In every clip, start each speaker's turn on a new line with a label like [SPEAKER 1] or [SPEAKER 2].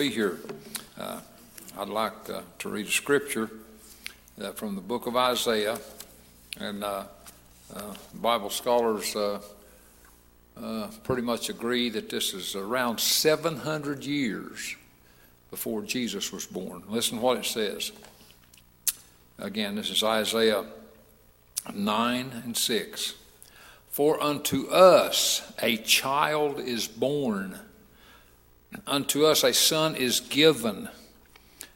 [SPEAKER 1] be here. Uh, I'd like uh, to read a scripture uh, from the book of Isaiah, and uh, uh, Bible scholars uh, pretty much agree that this is around 700 years before Jesus was born. Listen to what it says. Again, this is Isaiah 9 and 6. For unto us a child is born Unto us a son is given,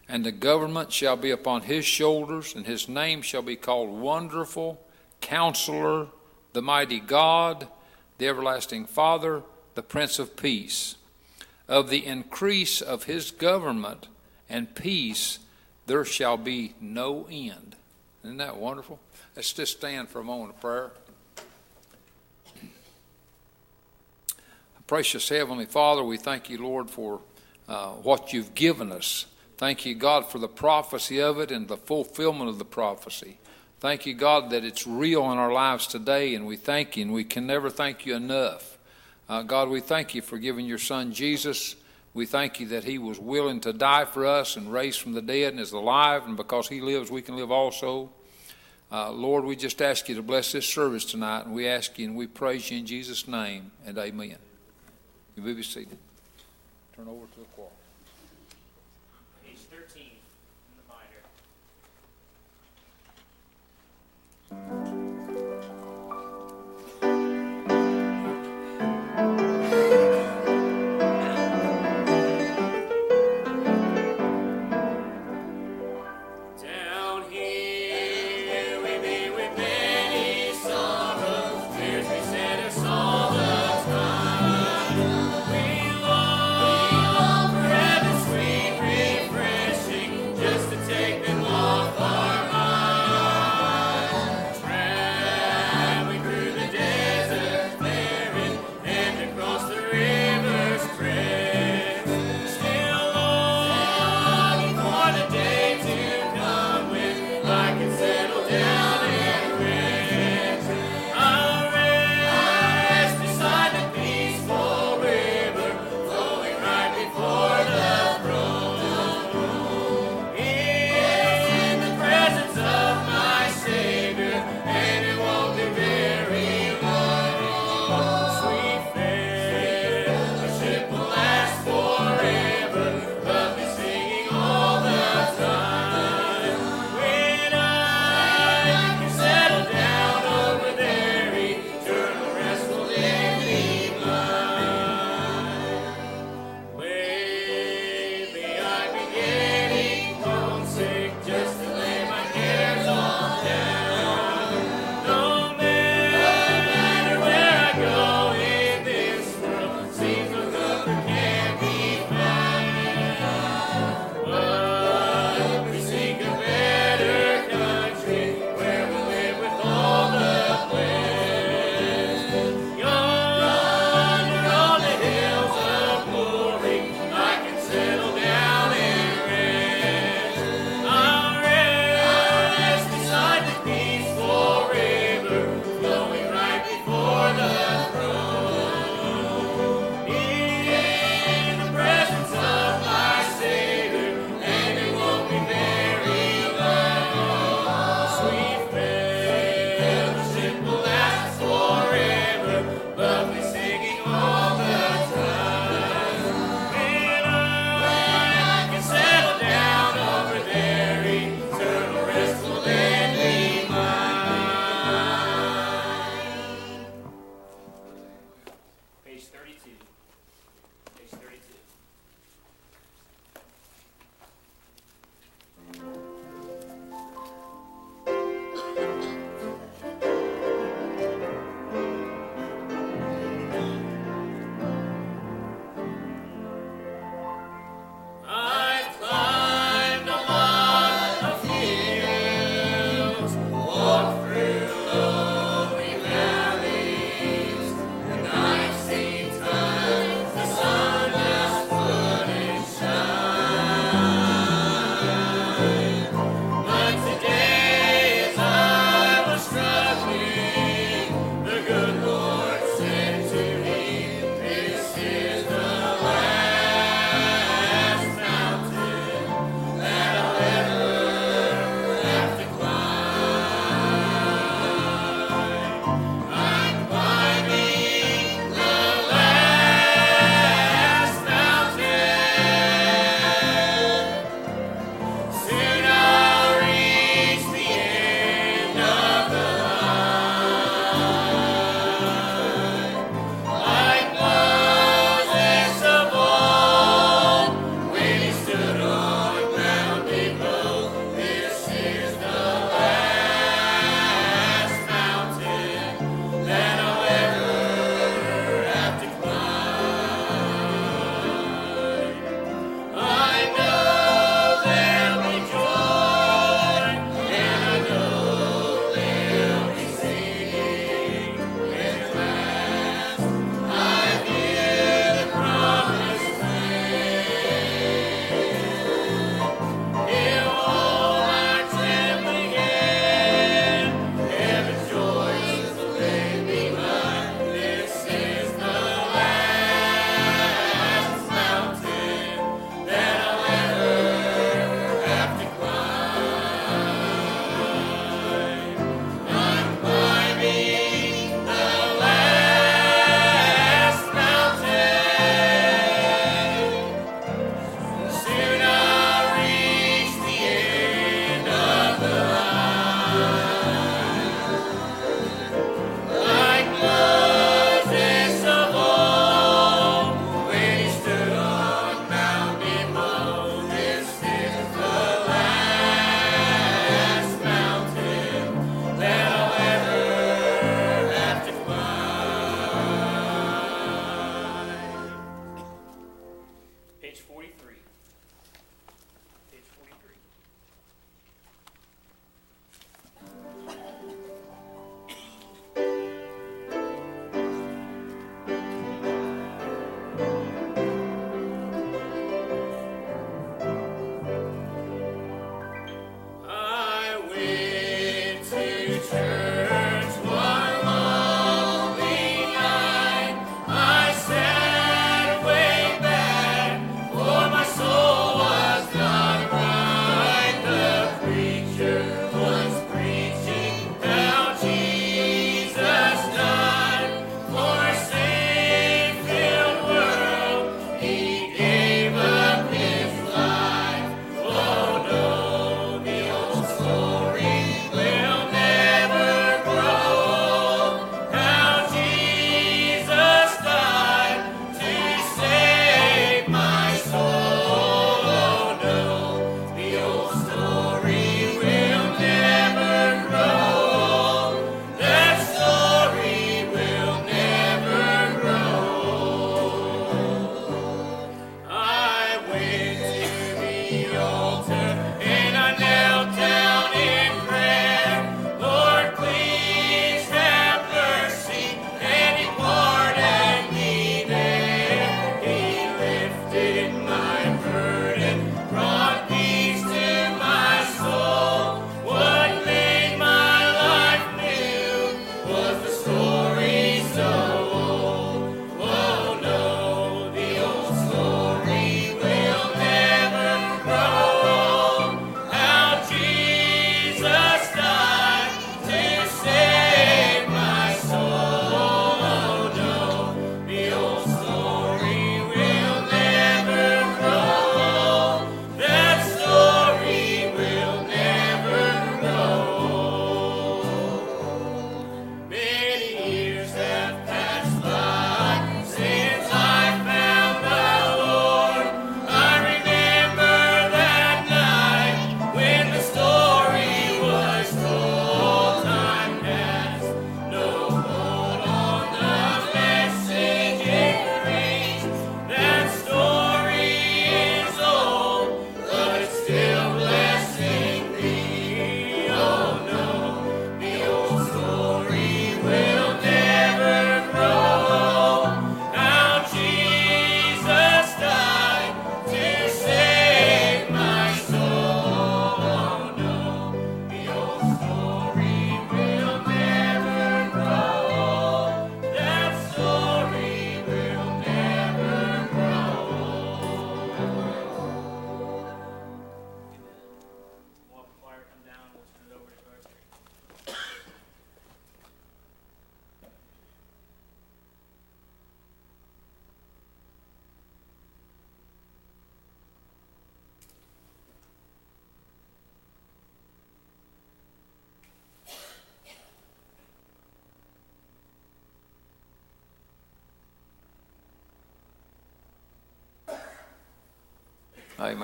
[SPEAKER 1] and the government shall be upon his shoulders, and his name shall be called Wonderful, Counselor, the Mighty God, the Everlasting Father, the Prince of Peace. Of the increase of his government and peace there shall be no end. Isn't that wonderful? Let's just stand for a moment of prayer. Precious Heavenly Father, we thank you, Lord, for uh, what you've given us. Thank you, God, for the prophecy of it and the fulfillment of the prophecy. Thank you, God, that it's real in our lives today, and we thank you, and we can never thank you enough. Uh, God, we thank you for giving your Son Jesus. We thank you that he was willing to die for us and raised from the dead and is alive, and because he lives, we can live also. Uh, Lord, we just ask you to bless this service tonight, and we ask you and we praise you in Jesus' name, and amen. You may be seated. Turn over to the choir.
[SPEAKER 2] Page 13 in the binder.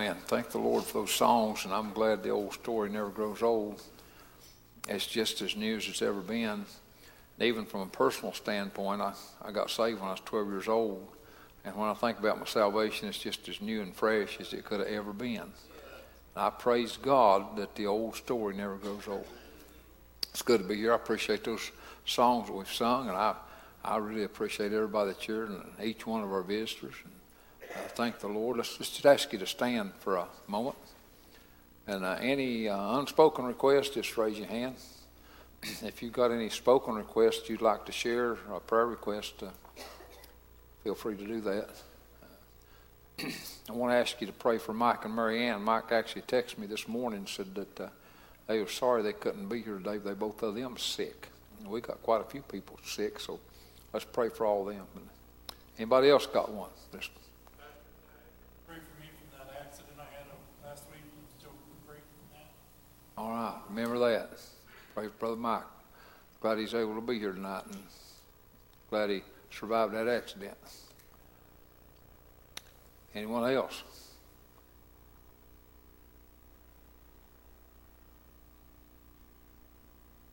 [SPEAKER 1] Amen. Thank the Lord for those songs, and I'm glad the old story never grows old. It's just as new as it's ever been. And even from a personal standpoint, I, I got saved when I was 12 years old. And when I think about my salvation, it's just as new and fresh as it could have ever been. I praise God that the old story never grows old. It's good to be here. I appreciate those songs that we've sung, and I, I really appreciate everybody that's here and each one of our visitors. And uh, thank the Lord. Let's just ask you to stand for a moment. And uh, any uh, unspoken requests, just raise your hand. if you've got any spoken requests you'd like to share, a prayer request, uh, feel free to do that. I want to ask you to pray for Mike and Mary Ann. Mike actually texted me this morning and said that uh, they were sorry they couldn't be here today. They both of them sick. We got quite a few people sick, so let's pray for all of them. Anybody else got one? Just
[SPEAKER 3] Pray for me from that accident I had last week, still recuperating from that.
[SPEAKER 1] All right, remember that. For Brother Mike. Glad he's able to be here tonight and glad he survived that accident. Anyone else?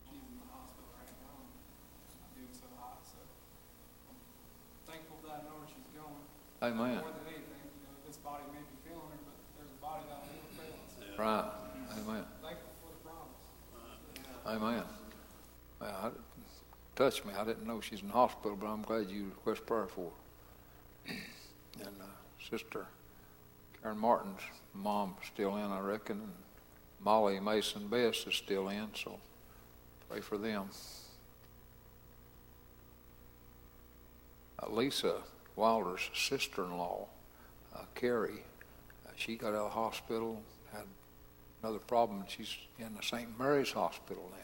[SPEAKER 4] He's in the hospital right now. It's not doing so hot, so I'm thankful that I know where she's going.
[SPEAKER 1] Amen.
[SPEAKER 4] More than anything, you know, this body may be failing her, but there's a body that will never fail us.
[SPEAKER 1] Right. Amen.
[SPEAKER 4] Thankful for the promise.
[SPEAKER 1] Amen. Well, touched me. I didn't know she's in hospital, but I'm glad you request prayer for her. And uh, Sister Karen Martin's mom's still in, I reckon, and Molly Mason Best is still in, so pray for them. Uh, Lisa Wilder's sister-in-law, uh, Carrie, uh, she got out of hospital, had another problem, she's in the St. Mary's Hospital now.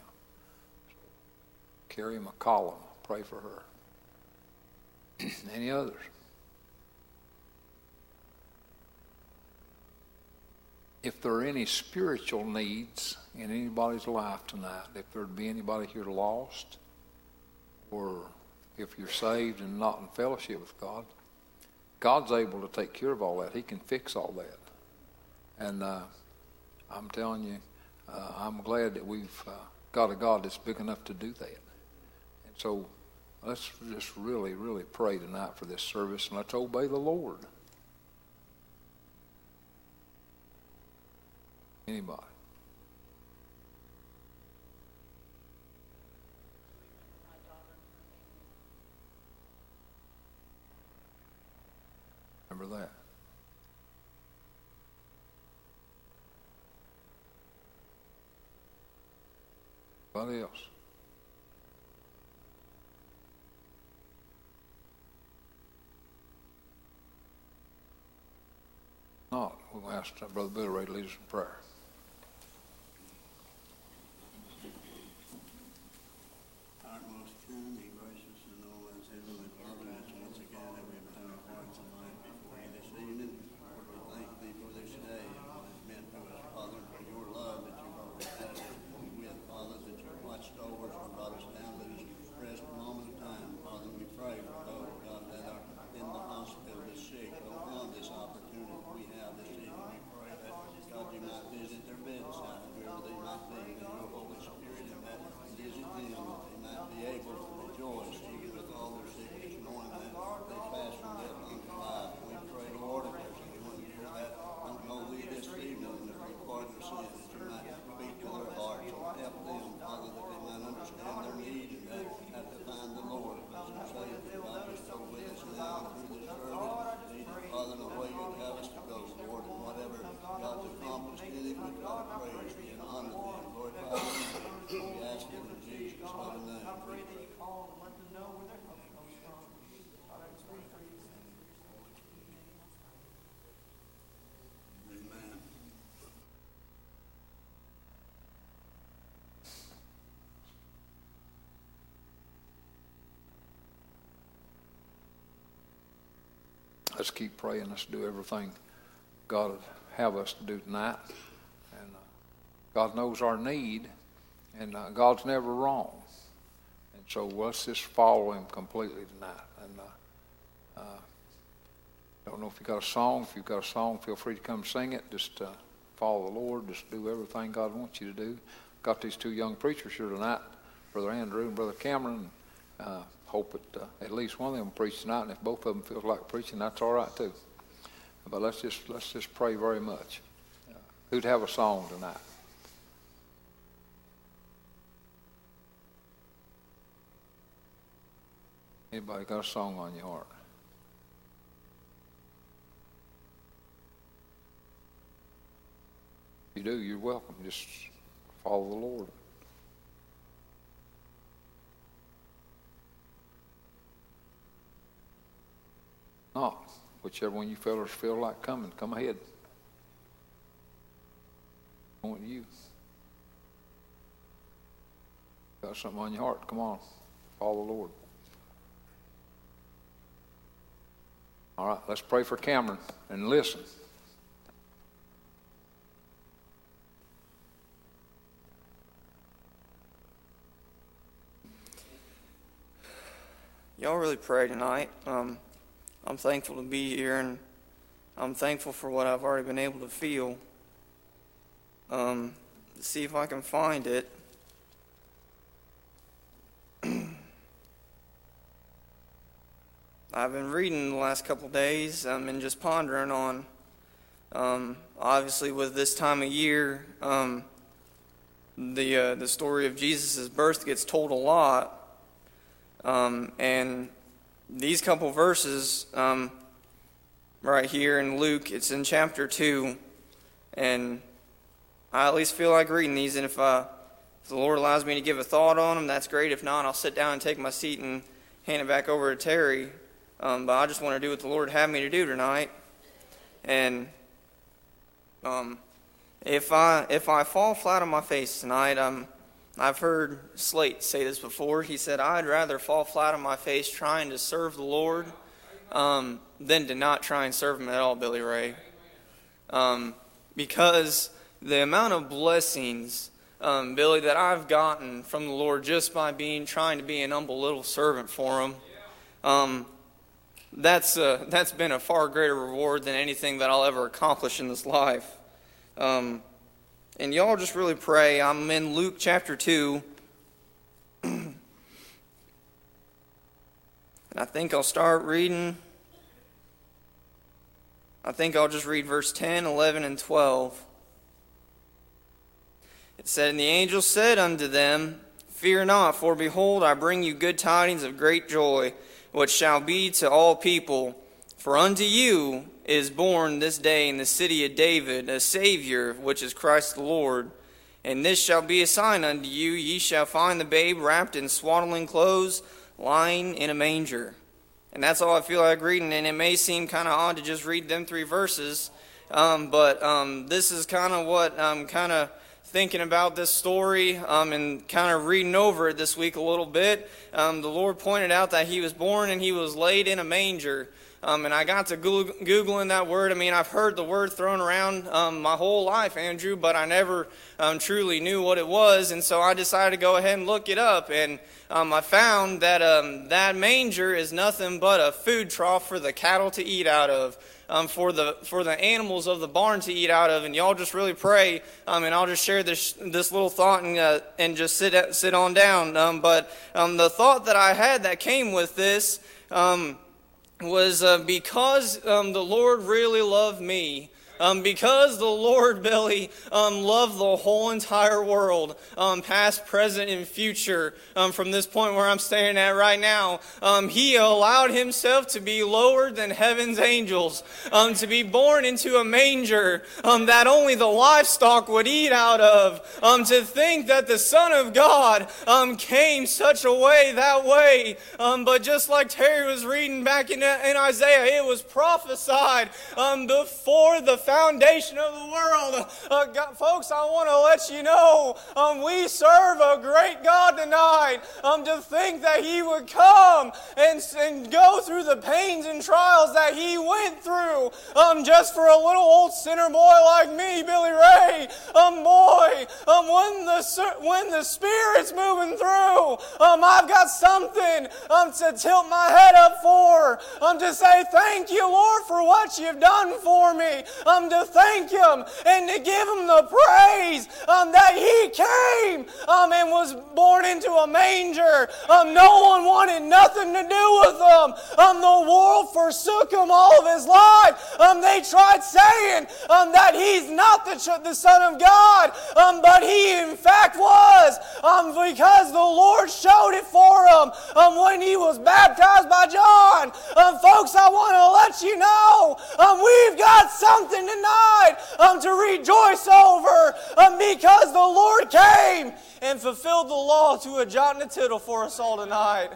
[SPEAKER 1] Carrie McCollum, pray for her. Any others? If there are any spiritual needs in anybody's life tonight, if there'd be anybody here lost, or if you're saved and not in fellowship with God, God's able to take care of all that. He can fix all that. And uh, I'm telling you, uh, I'm glad that we've uh, got a God that's big enough to do that. And so let's just really, really pray tonight for this service and let's obey the Lord. Anybody? Remember that. Anybody else? Not, we'll ask Brother Bill Ray to lead us in prayer.
[SPEAKER 5] Our most kindly, gracious, and always heavenly Father, as once again that we bow our hearts and minds before you this evening. Lord, we thank thee for this day and what it's meant to us, Father, and for your love that you've always had with, Father, that you've watched over us and brought us down to this present moment of time. Father, we pray for those, God, that are in the hospital, the sick, don't have this opportunity we have this evening. We pray that, God, you might visit their bedside, wherever they might be, and your Holy Spirit in that visit them, that they might be able to rejoice even with all their sickness, knowing that they fast from death unto life. We pray, Lord, if there's anyone here that don't know thee this evening, and if you pardon their sins, that you might speak to their hearts and help them, Father, that they might understand their need and that have to find the Lord as their Savior. God, just go with us now through this service. Lead us, Father, in the way you'd have us to go, Lord, and whatever God's accomplished in it, we try to praise thee and honor thee. And Lord, Father, we ask it in Jesus' holy name.
[SPEAKER 4] I pray that you call and let them know where they're coming from. Father, it's free for you.
[SPEAKER 5] Amen.
[SPEAKER 1] Let's keep praying. Let's do everything God have us to do tonight. And uh, God knows our need, and uh, God's never wrong. And so let's just follow Him completely tonight. And uh, uh, Don't know if you got a song. If you've got a song, feel free to come sing it. Just uh, follow the Lord. Just do everything God wants you to do. Got these two young preachers here tonight, Brother Andrew and Brother Cameron. Uh, hope that uh, at least one of them preach tonight, and if both of them feels like preaching, that's all right too. But let's just let's just pray very much. Uh, who'd have a song tonight? Anybody got a song on your heart? You do, you're welcome. Just follow the Lord. Not, whichever one you fellas feel like coming, come ahead. I want you. Got something on your heart? Come on, follow the Lord. All right, let's pray for Cameron and listen.
[SPEAKER 6] Y'all really pray tonight. Um, I'm thankful to be here, and I'm thankful for what I've already been able to feel. Um, to see if I can find it. I've been reading the last couple days um, and just pondering on, um, obviously, with this time of year, um, the uh, the story of Jesus' birth gets told a lot. Um, and these couple verses um, right here in Luke, it's in chapter 2. And I at least feel like reading these. And if, uh, if the Lord allows me to give a thought on them, that's great. If not, I'll sit down and take my seat and hand it back over to Terry. Um, but I just want to do what the Lord had me to do tonight. And um, if I if I fall flat on my face tonight, um, I've heard Slate say this before. He said, I'd rather fall flat on my face trying to serve the Lord um, than to not try and serve Him at all, Billy Ray. Um, because the amount of blessings, um, Billy, that I've gotten from the Lord just by being trying to be an humble little servant for Him, um, that's, uh, that's been a far greater reward than anything that I'll ever accomplish in this life. And y'all just really pray. I'm in Luke chapter 2. and I think I'll start reading. I think I'll just read verse 10, 11, and 12. It said, And the angel said unto them, Fear not, for behold, I bring you good tidings of great joy, which shall be to all people. For unto you is born this day in the city of David a Savior, which is Christ the Lord. And this shall be a sign unto you ye shall find the babe wrapped in swaddling clothes, lying in a manger. And that's all I feel like reading, and it may seem kind of odd to just read them three verses, um, but um, this is kind of what I'm kind of thinking about this story um, and kind of reading over it this week a little bit. Um, the Lord pointed out that He was born and He was laid in a manger. Um, and I got to Googling that word. I mean, I've heard the word thrown around um, my whole life, Andrew, but I never um, truly knew what it was. And so I decided to go ahead and look it up. And um, I found that um, that manger is nothing but a food trough for the cattle to eat out of. Um, for the for the animals of the barn to eat out of, and y'all just really pray. Um, and I'll just share this this little thought and uh, and just sit sit on down. Um, but um, the thought that I had that came with this um, was uh, because um, the Lord really loved me. Um, because the Lord, Billy, um, loved the whole entire world, um, past, present, and future, um, from this point where I'm standing at right now, um, He allowed Himself to be lower than heaven's angels, um, to be born into a manger that only the livestock would eat out of, to think that the Son of God came such a way that way. but just like Terry was reading back in, in Isaiah, it was prophesied before the foundation of the world. Uh, God, folks, I want to let you know um, we serve a great God tonight. Um, to think that He would come and, and go through the pains and trials that He went through um, just for a little old sinner boy like me, Billy Ray. Um, boy, um, when the when the Spirit's moving through, um, I've got something um, to tilt my head up for. Um, to say thank you, Lord, for what you've done for me. Um, to thank Him and to give Him the praise um, that He came um, and was born into a manger. Um, no one wanted nothing to do with Him. Um, the world forsook Him all of His life. Um, they tried saying um, that He's not the, the Son of God, um, but He in fact was um, because the Lord showed it for Him um, when He was baptized by John. Um, folks, I want to let you know um, we've got something tonight um, to rejoice over um, because the Lord came and fulfilled the law to a jot and a tittle for us all tonight.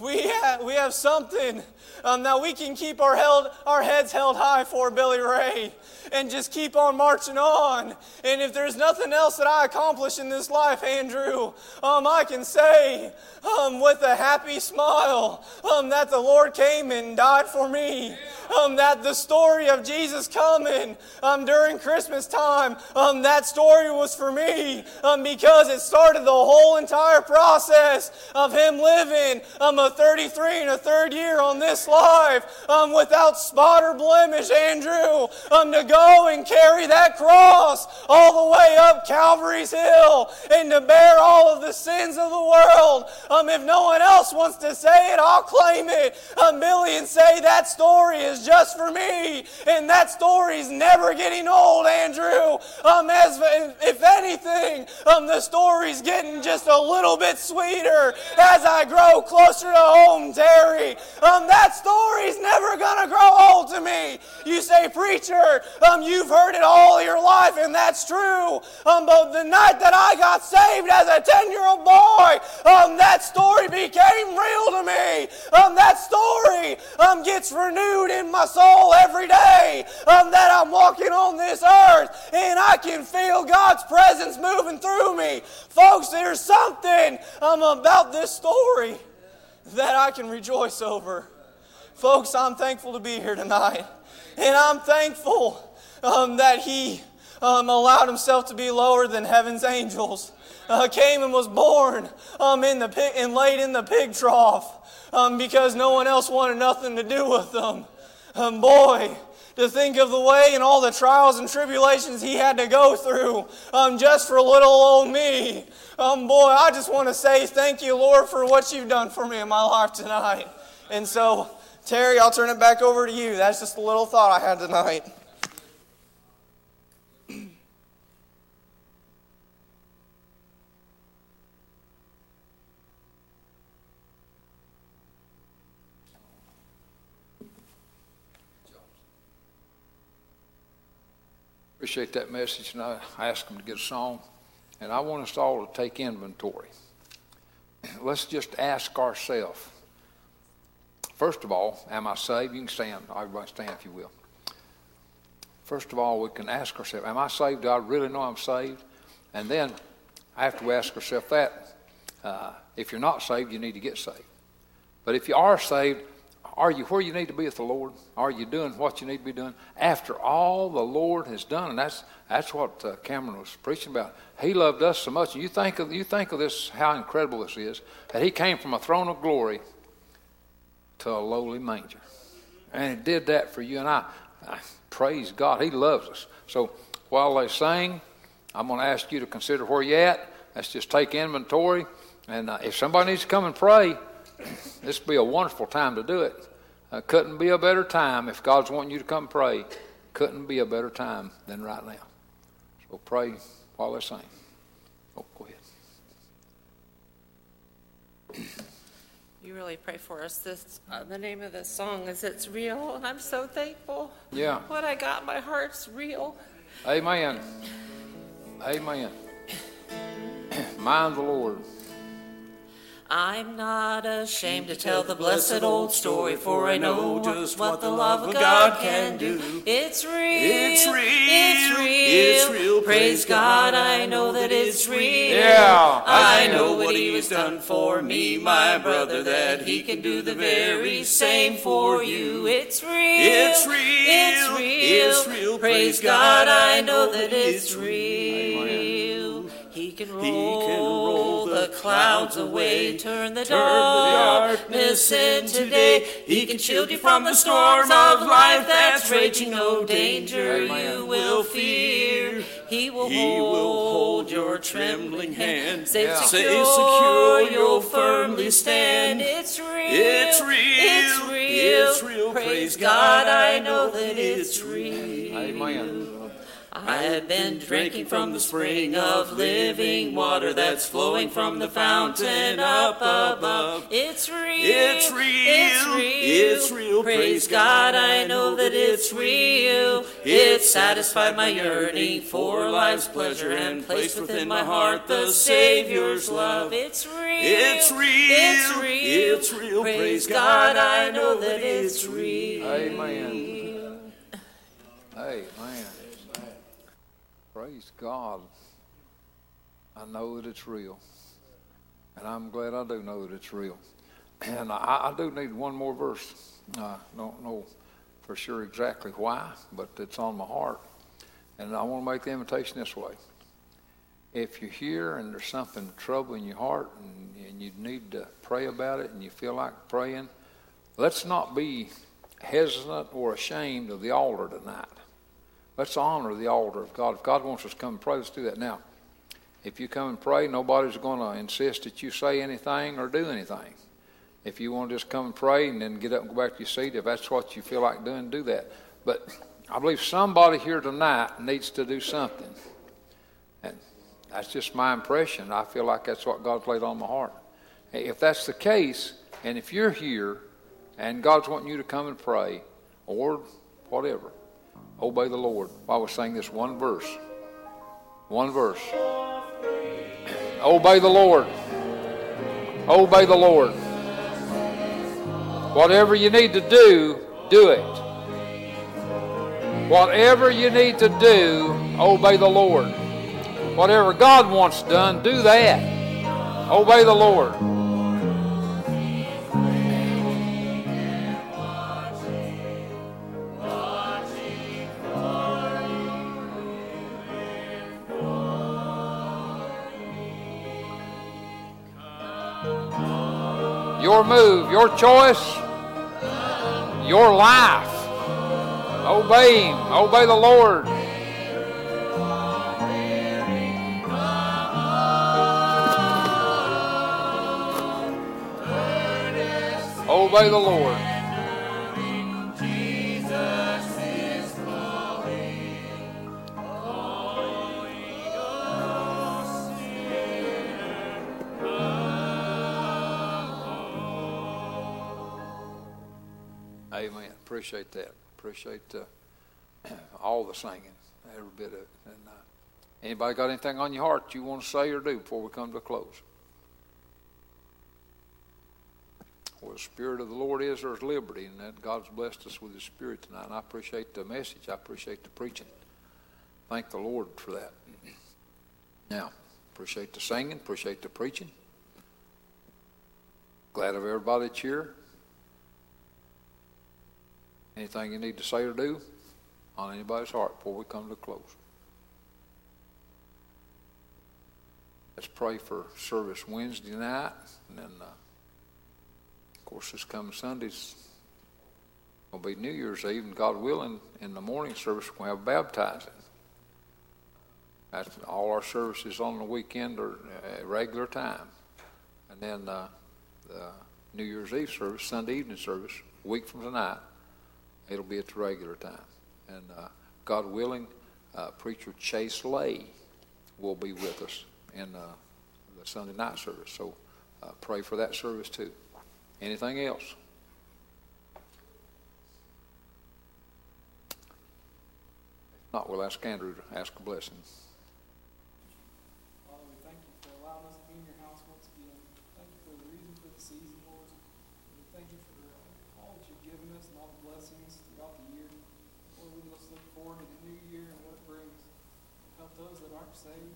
[SPEAKER 6] We have, we have something um, that we can keep our, held, our heads held high for, Billy Ray, and just keep on marching on. And if there's nothing else that I accomplish in this life, Andrew, um, I can say um, with a happy smile um, that the Lord came and died for me. Um, that the story of Jesus coming um, during Christmas time, that story was for me because it started the whole entire process of Him living um, a 33 and a third year on this life um, without spot or blemish, Andrew, um, to go and carry that cross all the way up Calvary's Hill and to bear all of the sins of the world. Um, if no one else wants to say it, I'll claim it, Billy, and say that story is just for me. And that story's never getting old, Andrew. Um, as if anything, um, the story's getting just a little bit sweeter as I grow closer to home, Terry. Um, that story's never gonna grow old to me. You say, preacher, um, you've heard it all your life, and that's true. Um, but the night that I got saved as a 10 year old boy, um, that story became real to me. Um, that story um, gets renewed in my soul every day um, that I'm walking on this earth, and I can feel God's presence moving through me. Folks, there's something um, about this story that I can rejoice over. Folks, I'm thankful to be here tonight. And I'm thankful um, that He um, allowed Himself to be lower than heaven's angels. Uh, came and was born um, in the pig, and laid in the pig trough um, because no one else wanted nothing to do with them. Um, boy, to think of the way and all the trials and tribulations he had to go through um, just for little old me. Um, boy, I just want to say thank you, Lord, for what you've done for me in my life tonight. And so, Terry, I'll turn it back over to you. That's just a little thought I had tonight.
[SPEAKER 1] Appreciate that message, and I asked them to get a song. And I want us all to take inventory. Let's just ask ourselves. First of all, am I saved? You can stand. Everybody stand if you will. First of all, we can ask ourselves, am I saved? Do I really know I'm saved? And then, after we ask ourselves that, uh, if you're not saved, you need to get saved. But if you are saved, are you where you need to be with the Lord? Are you doing what you need to be doing? After all the Lord has done, and that's that's what uh, Cameron was preaching about. He loved us so much. You think of you think of this, how incredible this is that He came from a throne of glory to a lowly manger, and He did that for you and I. I praise God, He loves us. So while they sing, I'm going to ask you to consider where you're at. Let's just take inventory, and uh, if somebody needs to come and pray this would be a wonderful time to do it. Uh, couldn't be a better time if God's wanting you to come pray. Couldn't be a better time than right now. So pray while they sing. Oh, go ahead.
[SPEAKER 2] You really pray for us. This uh, the name of this song is "It's Real," and I'm so thankful.
[SPEAKER 1] Yeah.
[SPEAKER 2] What I got, my heart's real.
[SPEAKER 1] Amen. Amen. Mind the Lord.
[SPEAKER 2] I'm not ashamed to tell the blessed old story, for I know just what the love of God can do. It's real,
[SPEAKER 7] It's real,
[SPEAKER 2] it's real,
[SPEAKER 7] it's real,
[SPEAKER 2] Praise God, I know that it's real.
[SPEAKER 1] Yeah.
[SPEAKER 2] I know what He's done for me, my brother, that He can do the very same for you. It's real,
[SPEAKER 7] It's real,
[SPEAKER 2] it's real,
[SPEAKER 7] it's real.
[SPEAKER 2] Praise God, I know that it's real. He can roll,
[SPEAKER 7] can roll
[SPEAKER 2] the clouds away, turn the
[SPEAKER 7] turn the
[SPEAKER 2] darkness into day. He can shield you from the storms of life that's raging. No danger you will fear. He will
[SPEAKER 7] He will
[SPEAKER 2] hold your trembling hand. Safe
[SPEAKER 1] Yeah.
[SPEAKER 7] Safe,
[SPEAKER 2] secure,
[SPEAKER 7] secure,
[SPEAKER 2] you'll
[SPEAKER 7] you'll
[SPEAKER 2] firmly stand. It's real.
[SPEAKER 7] It's real,
[SPEAKER 2] It's real.
[SPEAKER 7] it's real.
[SPEAKER 2] Praise God, I know that it's real.
[SPEAKER 1] Amen.
[SPEAKER 2] I have been drinking from the spring of living water that's flowing from the fountain up above. It's real.
[SPEAKER 7] It's real.
[SPEAKER 2] It's real.
[SPEAKER 7] It's real.
[SPEAKER 2] Praise God, I know that it's real. It satisfied my yearning for life's pleasure and placed within my heart the Savior's love. It's real.
[SPEAKER 7] It's real.
[SPEAKER 2] It's real.
[SPEAKER 7] It's real.
[SPEAKER 2] Praise God, I know that it's real.
[SPEAKER 1] Amen. Amen. Praise God. I know that it's real. And I'm glad I do know that it's real. And I, I do need one more verse. I don't know for sure exactly why, but it's on my heart. And I want to make the invitation this way. If you're here and there's something troubling your heart and, and you need to pray about it and you feel like praying, let's not be hesitant or ashamed of the altar tonight. Let's honor the altar of God. If God wants us to come and pray, let's do that now. If you come and pray, nobody's going to insist that you say anything or do anything. If you want to just come and pray and then get up and go back to your seat, if that's what you feel like doing, do that. But I believe somebody here tonight needs to do something. And that's just my impression. I feel like that's what God's laid on my heart. If that's the case, and if you're here and God's wanting you to come and pray, or whatever, obey the Lord. I was saying this one verse. One verse. Obey the Lord. Obey the Lord. Whatever you need to do, do it. Whatever you need to do, obey the Lord. Whatever God wants done, do that. Obey the Lord. Move, your choice, your life. Obey Him. Obey the Lord. Obey the Lord. Appreciate that. Appreciate uh, all the singing, every bit of it. And uh, anybody got anything on your heart you want to say or do before we come to a close? Where the Spirit of the Lord is, there's liberty, and that God's blessed us with His Spirit tonight. And I appreciate the message. I appreciate the preaching. Thank the Lord for that. Now, appreciate the singing, appreciate the preaching. Glad of everybody that's here. Anything you need to say or do on anybody's heart before we come to a close? Let's pray for service Wednesday night, and then, uh, of course, this coming Sunday's will be New Year's Eve, and God willing, in the morning service we'll have baptizing. That's all our services on the weekend are at regular time, and then uh, the New Year's Eve service, Sunday evening service, a week from tonight. It'll be at the regular time. And uh, God willing, uh, Preacher Chase Lay will be with us in uh, the Sunday night service. So uh, pray for that service too. Anything else? Not, we'll ask Andrew to ask a blessing.
[SPEAKER 4] Father, we thank you for allowing us to be in your house once again. Thank you for the reading are